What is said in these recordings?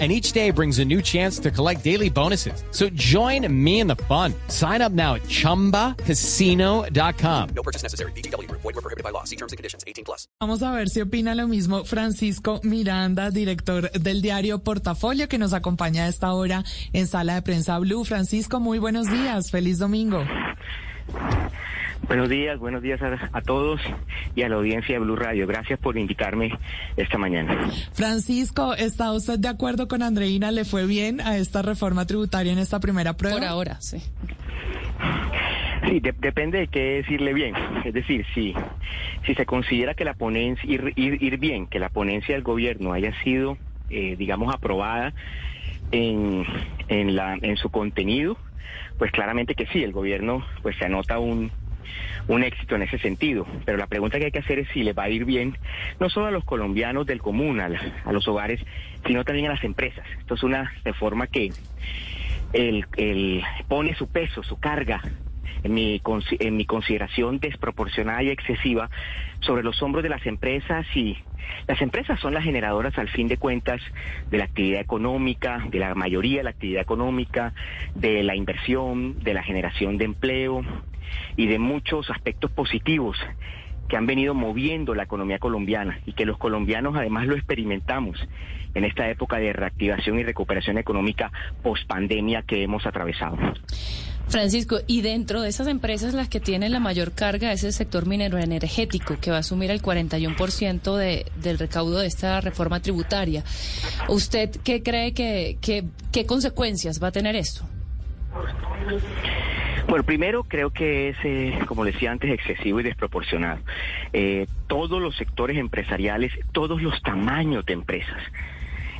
and each day brings a new chance to collect daily bonuses. So join me in the fun. Sign up now at ChumbaCasino.com. No purchase necessary. BGW. Void were prohibited by law. See terms and conditions. 18 plus. Vamos a ver si opina lo mismo Francisco Miranda, director del diario Portafolio, que nos acompaña a esta hora en Sala de Prensa Blue. Francisco, muy buenos días. Feliz domingo. Buenos días, buenos días a, a, todos y a la audiencia de Blue Radio. Gracias por invitarme esta mañana. Francisco, ¿está usted de acuerdo con Andreina? ¿Le fue bien a esta reforma tributaria en esta primera prueba? Por ahora, sí. Sí, de, depende de qué decirle bien. Es decir, si, si se considera que la ponencia, ir, ir, ir bien, que la ponencia del gobierno haya sido, eh, digamos, aprobada en, en, la, en su contenido, pues claramente que sí, el gobierno pues se anota un, un éxito en ese sentido. Pero la pregunta que hay que hacer es si le va a ir bien, no solo a los colombianos del común, a, la, a los hogares, sino también a las empresas. Esto es una reforma que el, el pone su peso, su carga, en mi, en mi consideración desproporcionada y excesiva, sobre los hombros de las empresas y las empresas son las generadoras al fin de cuentas de la actividad económica, de la mayoría de la actividad económica, de la inversión, de la generación de empleo y de muchos aspectos positivos que han venido moviendo la economía colombiana y que los colombianos además lo experimentamos en esta época de reactivación y recuperación económica post pandemia que hemos atravesado. Francisco, y dentro de esas empresas las que tienen la mayor carga es el sector minero energético, que va a asumir el 41% de, del recaudo de esta reforma tributaria. ¿Usted qué cree que, que qué consecuencias va a tener esto? Bueno, primero creo que es, eh, como decía antes, excesivo y desproporcionado. Eh, todos los sectores empresariales, todos los tamaños de empresas,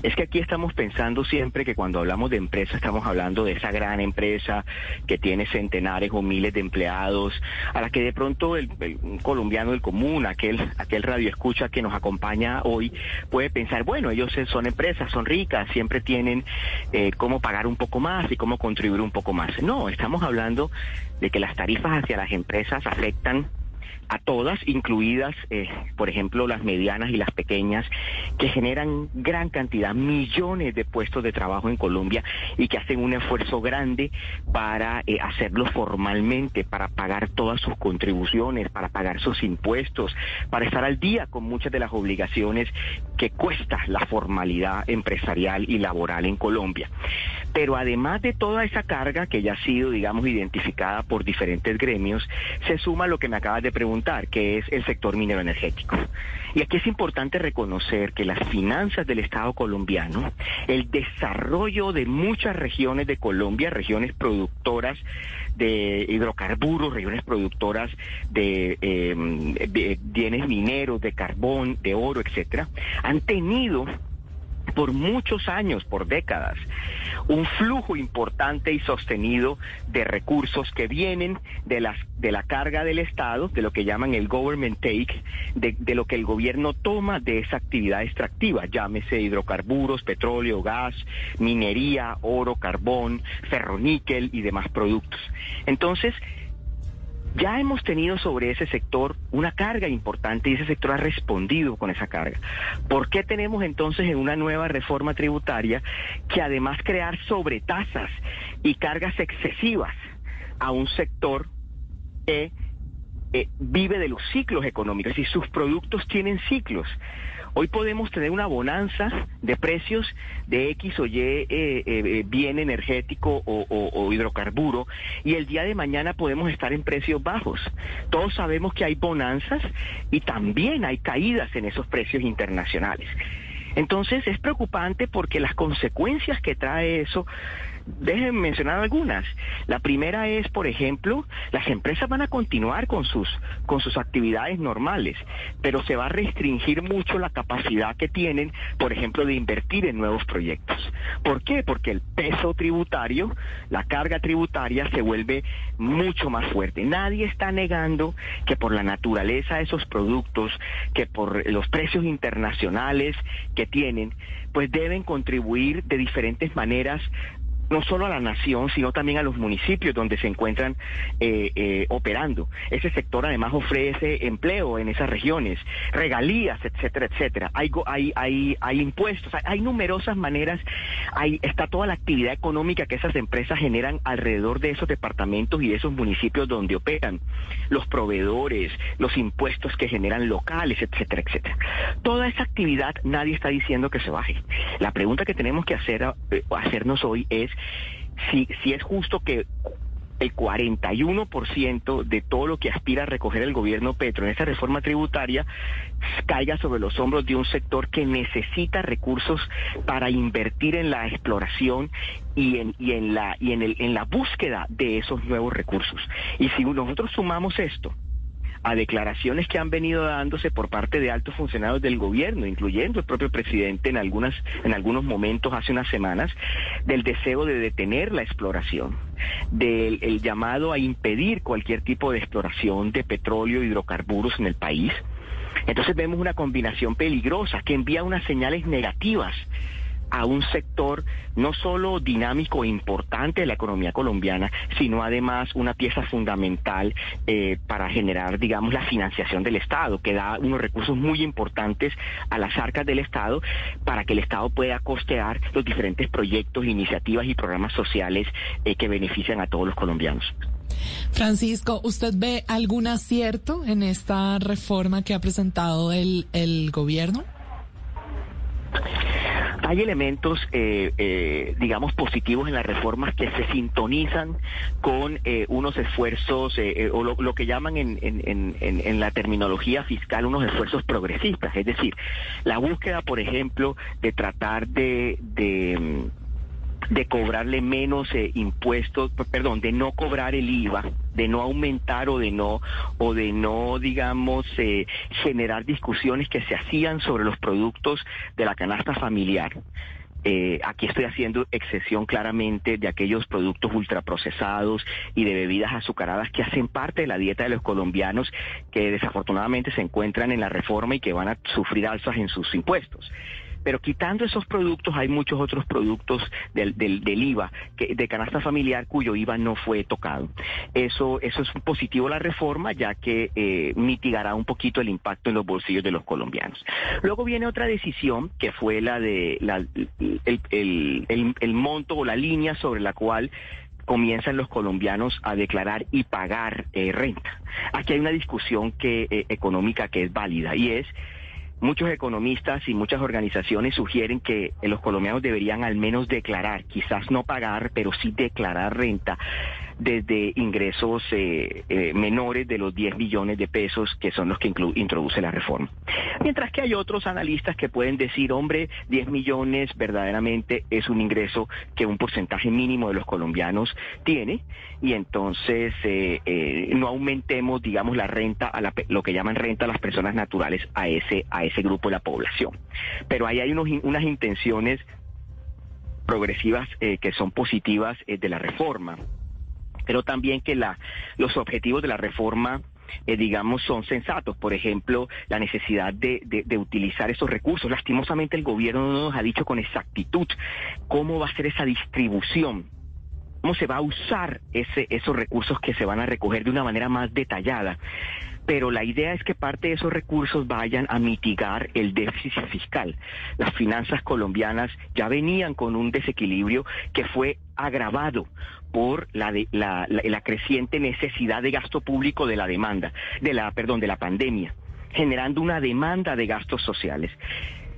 es que aquí estamos pensando siempre que cuando hablamos de empresa estamos hablando de esa gran empresa que tiene centenares o miles de empleados, a la que de pronto el, un colombiano del común, aquel, aquel radio escucha que nos acompaña hoy, puede pensar, bueno, ellos son empresas, son ricas, siempre tienen eh, cómo pagar un poco más y cómo contribuir un poco más. No, estamos hablando de que las tarifas hacia las empresas afectan a todas, incluidas, eh, por ejemplo, las medianas y las pequeñas, que generan gran cantidad, millones de puestos de trabajo en Colombia y que hacen un esfuerzo grande para eh, hacerlo formalmente, para pagar todas sus contribuciones, para pagar sus impuestos, para estar al día con muchas de las obligaciones que cuesta la formalidad empresarial y laboral en Colombia. Pero además de toda esa carga que ya ha sido, digamos, identificada por diferentes gremios, se suma lo que me acabas de preguntar, que es el sector minero energético. Y aquí es importante reconocer que las finanzas del Estado colombiano, el desarrollo de muchas regiones de Colombia, regiones productoras de hidrocarburos, regiones productoras de, eh, de bienes mineros, de carbón, de oro, etcétera, han tenido por muchos años, por décadas, un flujo importante y sostenido de recursos que vienen de las de la carga del Estado, de lo que llaman el government take, de, de lo que el gobierno toma de esa actividad extractiva, llámese hidrocarburos, petróleo, gas, minería, oro, carbón, ferroníquel y demás productos. Entonces, ya hemos tenido sobre ese sector una carga importante y ese sector ha respondido con esa carga. ¿Por qué tenemos entonces en una nueva reforma tributaria que además crear sobretasas y cargas excesivas a un sector que eh, vive de los ciclos económicos y sus productos tienen ciclos? Hoy podemos tener una bonanza de precios de X o Y eh, eh, bien energético o, hidrocarburo y el día de mañana podemos estar en precios bajos. Todos sabemos que hay bonanzas y también hay caídas en esos precios internacionales. Entonces es preocupante porque las consecuencias que trae eso Déjenme mencionar algunas. La primera es, por ejemplo, las empresas van a continuar con sus, con sus actividades normales, pero se va a restringir mucho la capacidad que tienen, por ejemplo, de invertir en nuevos proyectos. ¿Por qué? Porque el peso tributario, la carga tributaria se vuelve mucho más fuerte. Nadie está negando que por la naturaleza de esos productos, que por los precios internacionales que tienen, pues deben contribuir de diferentes maneras no solo a la nación, sino también a los municipios donde se encuentran eh, eh, operando. Ese sector además ofrece empleo en esas regiones, regalías, etcétera, etcétera. Hay, hay, hay, hay impuestos, hay, numerosas maneras, hay, está toda la actividad económica que esas empresas generan alrededor de esos departamentos y de esos municipios donde operan, los proveedores, los impuestos que generan locales, etcétera, etcétera. Toda esa actividad nadie está diciendo que se baje. La pregunta que tenemos que hacer, eh, hacernos hoy es si, si es justo que el 41% de todo lo que aspira a recoger el gobierno Petro en esta reforma tributaria caiga sobre los hombros de un sector que necesita recursos para invertir en la exploración y en, y en la y en, el, en la búsqueda de esos nuevos recursos. Y si nosotros sumamos esto a declaraciones que han venido dándose por parte de altos funcionarios del gobierno, incluyendo el propio presidente en algunas en algunos momentos hace unas semanas, del deseo de detener la exploración, del llamado a impedir cualquier tipo de exploración de petróleo e hidrocarburos en el país. Entonces vemos una combinación peligrosa que envía unas señales negativas a un sector no solo dinámico e importante de la economía colombiana, sino además una pieza fundamental eh, para generar, digamos, la financiación del Estado, que da unos recursos muy importantes a las arcas del Estado para que el Estado pueda costear los diferentes proyectos, iniciativas y programas sociales eh, que benefician a todos los colombianos. Francisco, ¿usted ve algún acierto en esta reforma que ha presentado el, el gobierno? Hay elementos, eh, eh, digamos, positivos en las reformas que se sintonizan con eh, unos esfuerzos, o lo, que llaman en, en, en, la terminología fiscal unos esfuerzos progresistas. Es decir, la búsqueda, por ejemplo, de tratar de, de de cobrarle menos eh, impuestos, perdón, de no cobrar el IVA, de no aumentar o de no o de no digamos eh, generar discusiones que se hacían sobre los productos de la canasta familiar. Eh, aquí estoy haciendo excesión claramente de aquellos productos ultraprocesados y de bebidas azucaradas que hacen parte de la dieta de los colombianos que desafortunadamente se encuentran en la reforma y que van a sufrir alzas en sus impuestos. Pero quitando esos productos, hay muchos otros productos del, del, IVA, que, de canasta familiar, cuyo IVA no fue tocado. Eso, eso es positivo la reforma, ya que eh, mitigará un poquito el impacto en los bolsillos de los colombianos. Luego viene otra decisión, que fue la de la, el, monto o la línea sobre la cual comienzan los colombianos a declarar y pagar eh, renta. Aquí hay una discusión que, eh, económica que es válida y es Muchos economistas y muchas organizaciones sugieren que los colombianos deberían al menos declarar, quizás no pagar, pero sí declarar renta desde ingresos eh, eh, menores de los 10 millones de pesos que son los que introduce la reforma. Mientras que hay otros analistas que pueden decir, hombre, 10 millones verdaderamente es un ingreso que un porcentaje mínimo de los colombianos tiene y entonces eh, no aumentemos, digamos, la renta a lo que llaman renta a las personas naturales a ese a ese grupo de la población. Pero ahí hay unas intenciones progresivas que son positivas de la reforma pero también que la, los objetivos de la reforma eh, digamos, son sensatos. Por ejemplo, la necesidad de, de, utilizar esos recursos. Lastimosamente el gobierno no nos ha dicho con exactitud cómo va a ser esa distribución. ¿Cómo se va a usar ese, esos recursos que se van a recoger de una manera más detallada? Pero la idea es que parte de esos recursos vayan a mitigar el déficit fiscal. Las finanzas colombianas ya venían con un desequilibrio que fue agravado por la, creciente necesidad de gasto público de la demanda, de la, perdón, de la pandemia, generando una demanda de gastos sociales.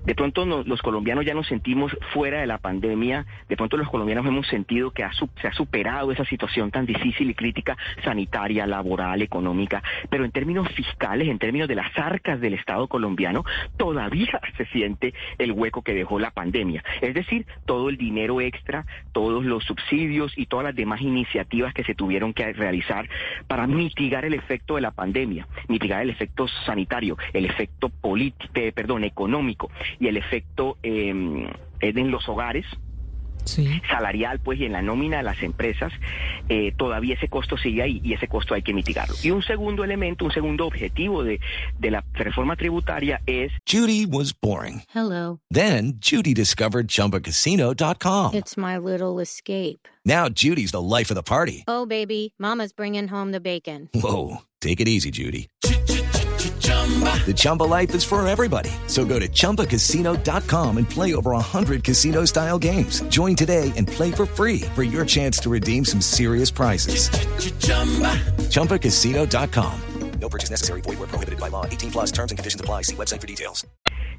De pronto los colombianos ya nos sentimos fuera de la pandemia, de pronto los colombianos hemos sentido que se ha superado esa situación tan difícil y crítica sanitaria, laboral, económica, pero en términos fiscales, en términos de las arcas del Estado colombiano, todavía se siente el hueco que dejó la pandemia. Es decir, todo el dinero extra, todos los subsidios y todas las demás iniciativas que se tuvieron que realizar para mitigar el efecto de la pandemia, mitigar el efecto sanitario, el efecto político, eh, perdón, económico y el efecto em, en los hogares, salarial, pues, y en la nómina de las empresas, eh, todavía ese costo sigue ahí y ese costo hay que mitigarlo. Y un segundo elemento, un segundo objetivo de, de la reforma tributaria es... Judy was boring. Hello. Then, Judy discovered chumbacasino.com. It's my little escape. Now, Judy's the life of the party. Oh, baby, mama's bringing home the bacon. Whoa, take it easy, Judy. The Chumba life is for everybody. So go to ChumbaCasino.com and play over 100 casino style games. Join today and play for free for your chance to redeem some serious prizes. Ch-ch-chumba. ChumbaCasino.com. No purchase necessary. Void where prohibited by law. 18 plus terms and conditions apply. See website for details.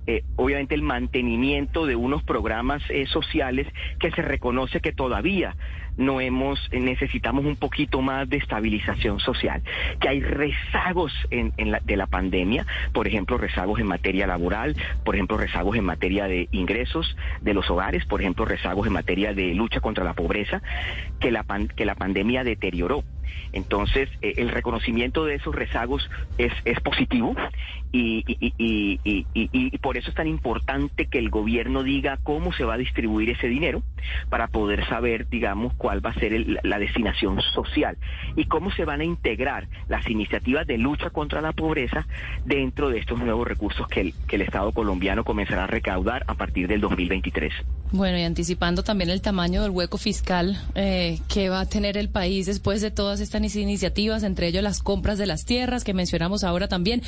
Eh, obviamente el mantenimiento de unos programas eh, sociales que se reconoce que todavía no hemos, eh, necesitamos un poquito más de estabilización social, que hay rezagos en, la, de la pandemia, por ejemplo, rezagos en materia laboral, por ejemplo, rezagos en materia de ingresos de los hogares, por ejemplo, rezagos en materia de lucha contra la pobreza, que la, que la pandemia deterioró. Entonces, eh, el reconocimiento de esos rezagos es, es positivo y, por eso es tan importante que el gobierno diga cómo se va a distribuir ese dinero para poder saber, digamos, cuál va a ser la destinación social y cómo se van a integrar las iniciativas de lucha contra la pobreza dentro de estos nuevos recursos que el, que el Estado colombiano comenzará a recaudar a partir del 2023. Bueno, y anticipando también el tamaño del hueco fiscal eh, que va a tener el país después de todas estas iniciativas, entre ellos las compras de las tierras que mencionamos ahora también.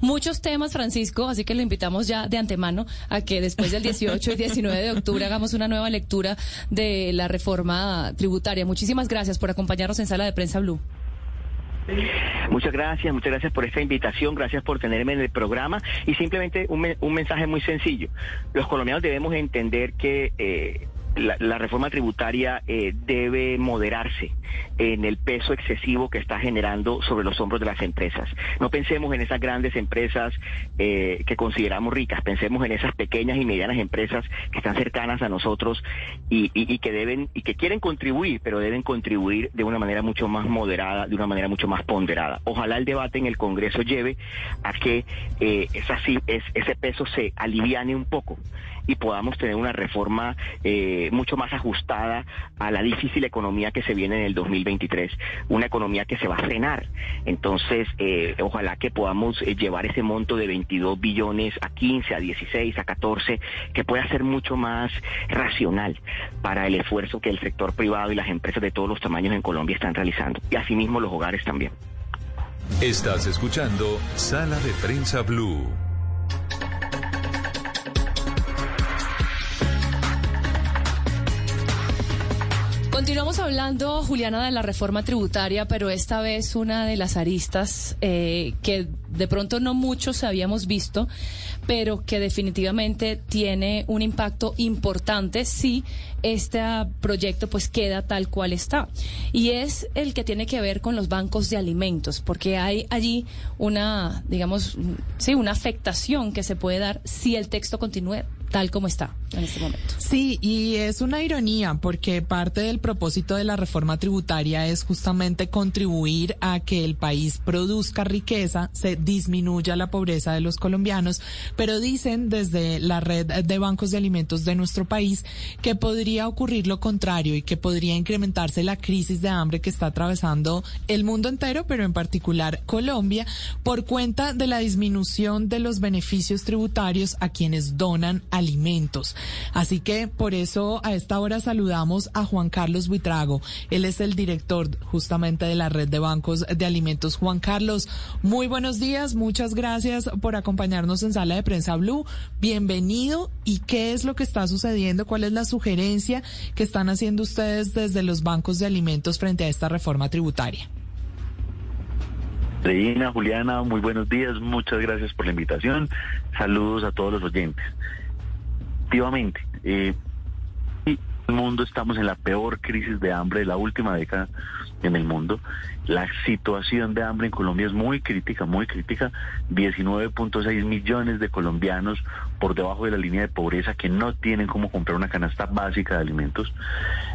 Muchos temas, Francisco, así que lo invitamos ya de antemano a que después del 18 y 19 de octubre hagamos una nueva lectura de la reforma tributaria. Muchísimas gracias por acompañarnos en Sala de Prensa Blue. Muchas gracias, muchas gracias por esta invitación, gracias por tenerme en el programa y simplemente un, un mensaje muy sencillo. Los colombianos debemos entender que eh, la, reforma tributaria eh, debe moderarse en el peso excesivo que está generando sobre los hombros de las empresas. No pensemos en esas grandes empresas eh, que consideramos ricas, pensemos en esas pequeñas y medianas empresas que están cercanas a nosotros y, que deben y que quieren contribuir, pero deben contribuir de una manera mucho más moderada, de una manera mucho más ponderada. Ojalá el debate en el Congreso lleve a que eh, ese peso se aliviane un poco y podamos tener una reforma eh, mucho más ajustada a la difícil economía que se viene en el 2023, una economía que se va a frenar. Entonces, eh, ojalá que podamos eh, llevar ese monto de 22 billones a 15, a 16, a 14, que pueda ser mucho más racional para el esfuerzo que el sector privado y las empresas de todos los tamaños en Colombia están realizando, y asimismo los hogares también. Estás escuchando Sala de Prensa Blue. Continuamos hablando, Juliana, de la reforma tributaria, pero esta vez una de las aristas eh, que de pronto no muchos habíamos visto, pero que definitivamente tiene un impacto importante si este proyecto pues queda tal cual está. Y es el que tiene que ver con los bancos de alimentos, porque hay allí una, digamos, sí, una afectación que se puede dar si el texto continúe tal como está en este momento. Sí, y es una ironía porque parte del propósito de la reforma tributaria es justamente contribuir a que el país produzca riqueza, se disminuya la pobreza de los colombianos, pero dicen desde la red de bancos de alimentos de nuestro país que podría ocurrir lo contrario y que podría incrementarse la crisis de hambre que está atravesando el mundo entero, pero en particular Colombia, por cuenta de la disminución de los beneficios tributarios a quienes donan alimentos alimentos. Así que por eso a esta hora saludamos a Juan Carlos Buitrago. Él es el director justamente de la red de bancos de alimentos. Juan Carlos, muy buenos días. Muchas gracias por acompañarnos en Sala de Prensa Blue. Bienvenido. ¿Y qué es lo que está sucediendo? ¿Cuál es la sugerencia que están haciendo ustedes desde los bancos de alimentos frente a esta reforma tributaria? Reina, Juliana, muy buenos días, muchas gracias por la invitación. Saludos a todos los oyentes. Efectivamente, eh, el mundo estamos en la peor crisis de hambre de la última década en el mundo. La situación de hambre en Colombia es muy crítica, muy crítica. 19.6 millones de colombianos por debajo de la línea de pobreza que no tienen cómo comprar una canasta básica de alimentos.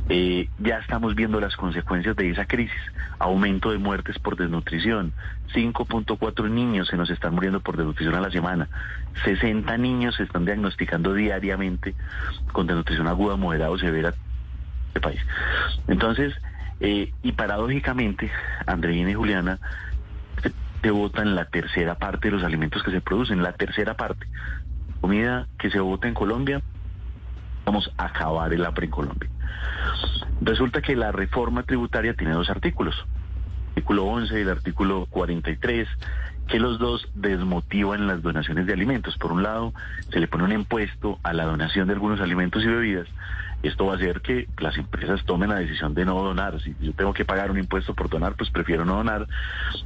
Eh, ya estamos viendo las consecuencias de esa crisis. Aumento de muertes por desnutrición. 5.4 niños se nos están muriendo por desnutrición a la semana. 60 niños se están diagnosticando diariamente con desnutrición aguda, moderada o severa este país. Entonces, eh, y paradójicamente, Andreina y Juliana se, se votan la tercera parte de los alimentos que se producen, la tercera parte. Comida que se vota en Colombia, vamos a acabar el hambre en Colombia. Resulta que la reforma tributaria tiene dos artículos, artículo 11 y el artículo 43, que los dos desmotivan las donaciones de alimentos. Por un lado, se le pone un impuesto a la donación de algunos alimentos y bebidas. Esto va a hacer que las empresas tomen la decisión de no donar. Si yo tengo que pagar un impuesto por donar, pues prefiero no donar.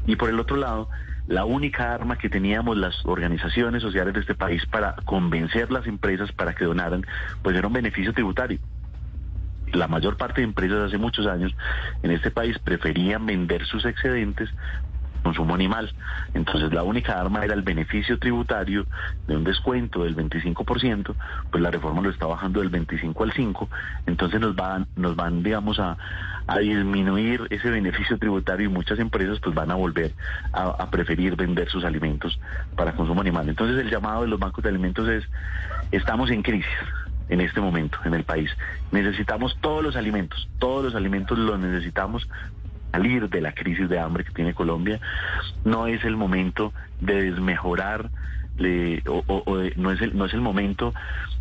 Y por el otro lado, la única arma que teníamos las organizaciones sociales de este país para convencer las empresas para que donaran, pues era un beneficio tributario la mayor parte de empresas hace muchos años en este país preferían vender sus excedentes consumo animal. Entonces la única arma era el beneficio tributario de un descuento del 25%, pues la reforma lo está bajando del 25 al 5, entonces nos van, nos van digamos, a, a disminuir ese beneficio tributario y muchas empresas pues van a volver a, a preferir vender sus alimentos para consumo animal. Entonces el llamado de los bancos de alimentos es, estamos en crisis en este momento en el país. Necesitamos todos los alimentos, todos los alimentos los necesitamos salir de la crisis de hambre que tiene Colombia. No es el momento de desmejorar le- o, o- de- no, es el, no es el momento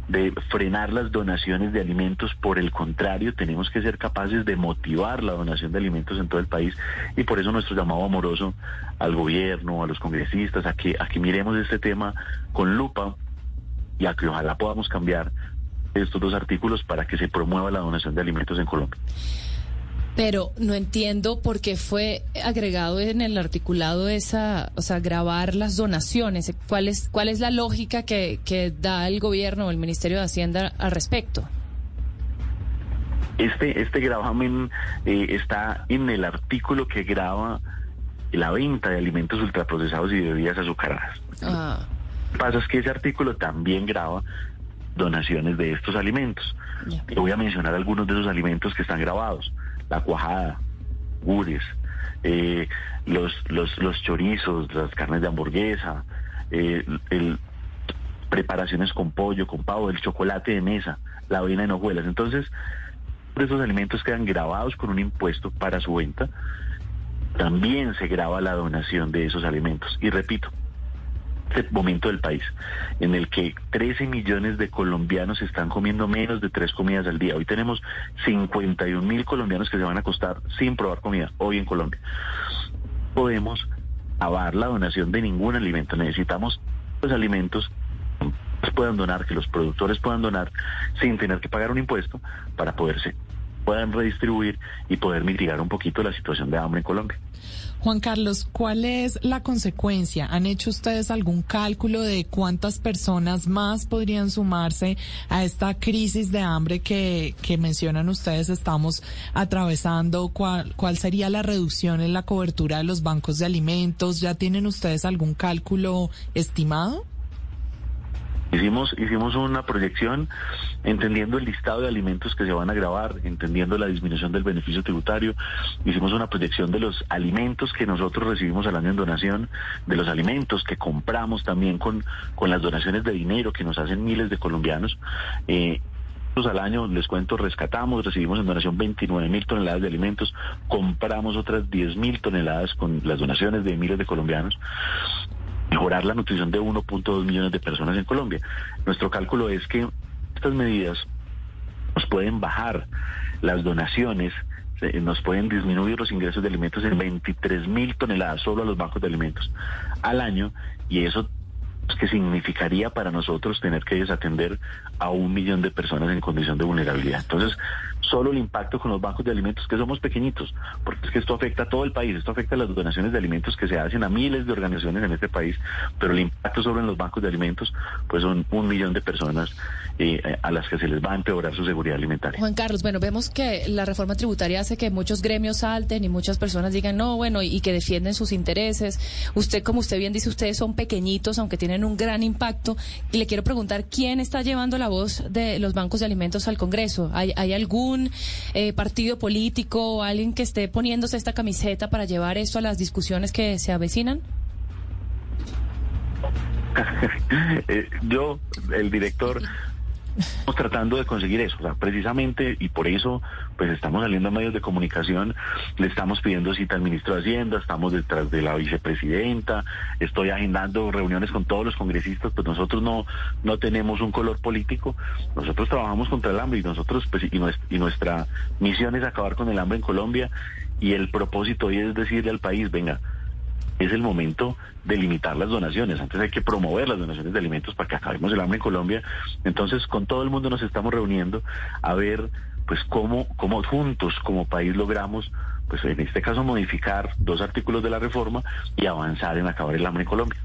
de frenar las donaciones de alimentos, por el contrario, tenemos que ser capaces de motivar la donación de alimentos en todo el país y por eso nuestro llamado amoroso al gobierno, a los congresistas, a que, a que miremos este tema con lupa y a que ojalá podamos cambiar estos dos artículos para que se promueva la donación de alimentos en Colombia. Pero no entiendo por qué fue agregado en el articulado esa, o sea, grabar las donaciones. ¿Cuál es, cuál es la lógica que, que da el gobierno o el Ministerio de Hacienda al respecto? Este, este gravamen eh, está en el artículo que graba la venta de alimentos ultraprocesados y bebidas azucaradas. Ah, Lo que pasa es que ese artículo también graba donaciones de estos alimentos. Voy a mencionar algunos de esos alimentos que están grabados. La cuajada, gures, eh, los, los, los chorizos, las carnes de hamburguesa, eh, el, preparaciones con pollo, con pavo, el chocolate de mesa, la avena en hojuelas. Entonces, esos alimentos quedan grabados con un impuesto para su venta. También se graba la donación de esos alimentos. Y repito, este momento del país en el que 13 millones de colombianos están comiendo menos de tres comidas al día. Hoy tenemos 51 mil colombianos que se van a acostar sin probar comida, hoy en Colombia. Podemos avar la donación de ningún alimento. Necesitamos los alimentos que puedan donar, que los productores puedan donar sin tener que pagar un impuesto para poderse puedan redistribuir y poder mitigar un poquito la situación de hambre en Colombia. Juan Carlos, ¿cuál es la consecuencia? ¿Han hecho ustedes algún cálculo de cuántas personas más podrían sumarse a esta crisis de hambre que, que mencionan ustedes estamos atravesando? ¿Cuál, ¿Cuál sería la reducción en la cobertura de los bancos de alimentos? ¿Ya tienen ustedes algún cálculo estimado? Hicimos, hicimos una proyección entendiendo el listado de alimentos que se van a grabar, entendiendo la disminución del beneficio tributario. Hicimos una proyección de los alimentos que nosotros recibimos al año en donación, de los alimentos que compramos también con, con las donaciones de dinero que nos hacen miles de colombianos. Eh, al año, les cuento, rescatamos, recibimos en donación 29 mil toneladas de alimentos, compramos otras 10 mil toneladas con las donaciones de miles de colombianos mejorar la nutrición de 1.2 millones de personas en Colombia. Nuestro cálculo es que estas medidas nos pueden bajar las donaciones, eh, nos pueden disminuir los ingresos de alimentos en 23 mil toneladas solo a los bancos de alimentos al año y eso que significaría para nosotros tener que desatender a un millón de personas en condición de vulnerabilidad. Entonces, solo el impacto con los bancos de alimentos, que somos pequeñitos, porque es que esto afecta a todo el país, esto afecta a las donaciones de alimentos que se hacen a miles de organizaciones en este país, pero el impacto sobre los bancos de alimentos, pues son un millón de personas eh, a las que se les va a empeorar su seguridad alimentaria. Juan Carlos, bueno, vemos que la reforma tributaria hace que muchos gremios salten y muchas personas digan no, bueno, y que defienden sus intereses. Usted, como usted bien dice, ustedes son pequeñitos, aunque tienen un gran impacto. Y le quiero preguntar, ¿quién está llevando la voz de los bancos de alimentos al Congreso? ¿Hay, algún eh, partido político o alguien que esté poniéndose esta camiseta para llevar esto a las discusiones que se avecinan? Eh, yo, el director, Estamos tratando de conseguir eso, o sea, precisamente, y por eso, pues estamos saliendo a medios de comunicación, le estamos pidiendo cita al ministro de Hacienda, estamos detrás de la vicepresidenta, estoy agendando reuniones con todos los congresistas, pues nosotros no, no tenemos un color político, nosotros trabajamos contra el hambre y nosotros, pues, y, nuestra, y nuestra misión es acabar con el hambre en Colombia, y el propósito hoy es decirle al país, venga, es el momento de limitar las donaciones. Antes hay que promover las donaciones de alimentos para que acabemos el hambre en Colombia. Entonces, con todo el mundo nos estamos reuniendo a ver pues cómo, cómo juntos como país logramos, pues en este caso modificar dos artículos de la reforma y avanzar en acabar el hambre en Colombia.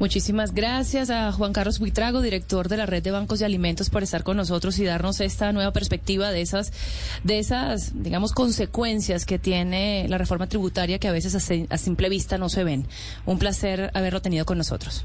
Muchísimas gracias a Juan Carlos Buitrago, director de la Red de Bancos de Alimentos, por estar con nosotros y darnos esta nueva perspectiva de esas, de esas, digamos, consecuencias que tiene la reforma tributaria que a veces a, a simple vista no se ven. Un placer haberlo tenido con nosotros.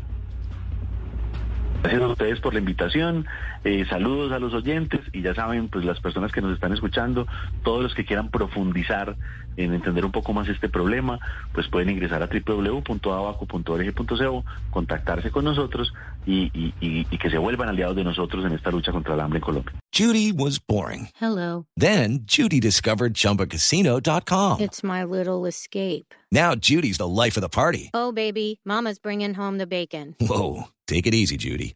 Gracias a ustedes por la invitación. Eh, saludos a los oyentes y ya saben, pues las personas que nos están escuchando, todos los que quieran profundizar en entender un poco más este problema, pues pueden ingresar a www.abaco.org.co, contactarse con nosotros y, y, y, y que se vuelvan aliados de nosotros en esta lucha contra el hambre en Colombia. Judy was boring. Hello. Then Judy discovered ChumbaCasino.com. It's my little escape. Now Judy's the life of the party. Oh, baby, Mama's bringing home the bacon. Whoa, take it easy, Judy.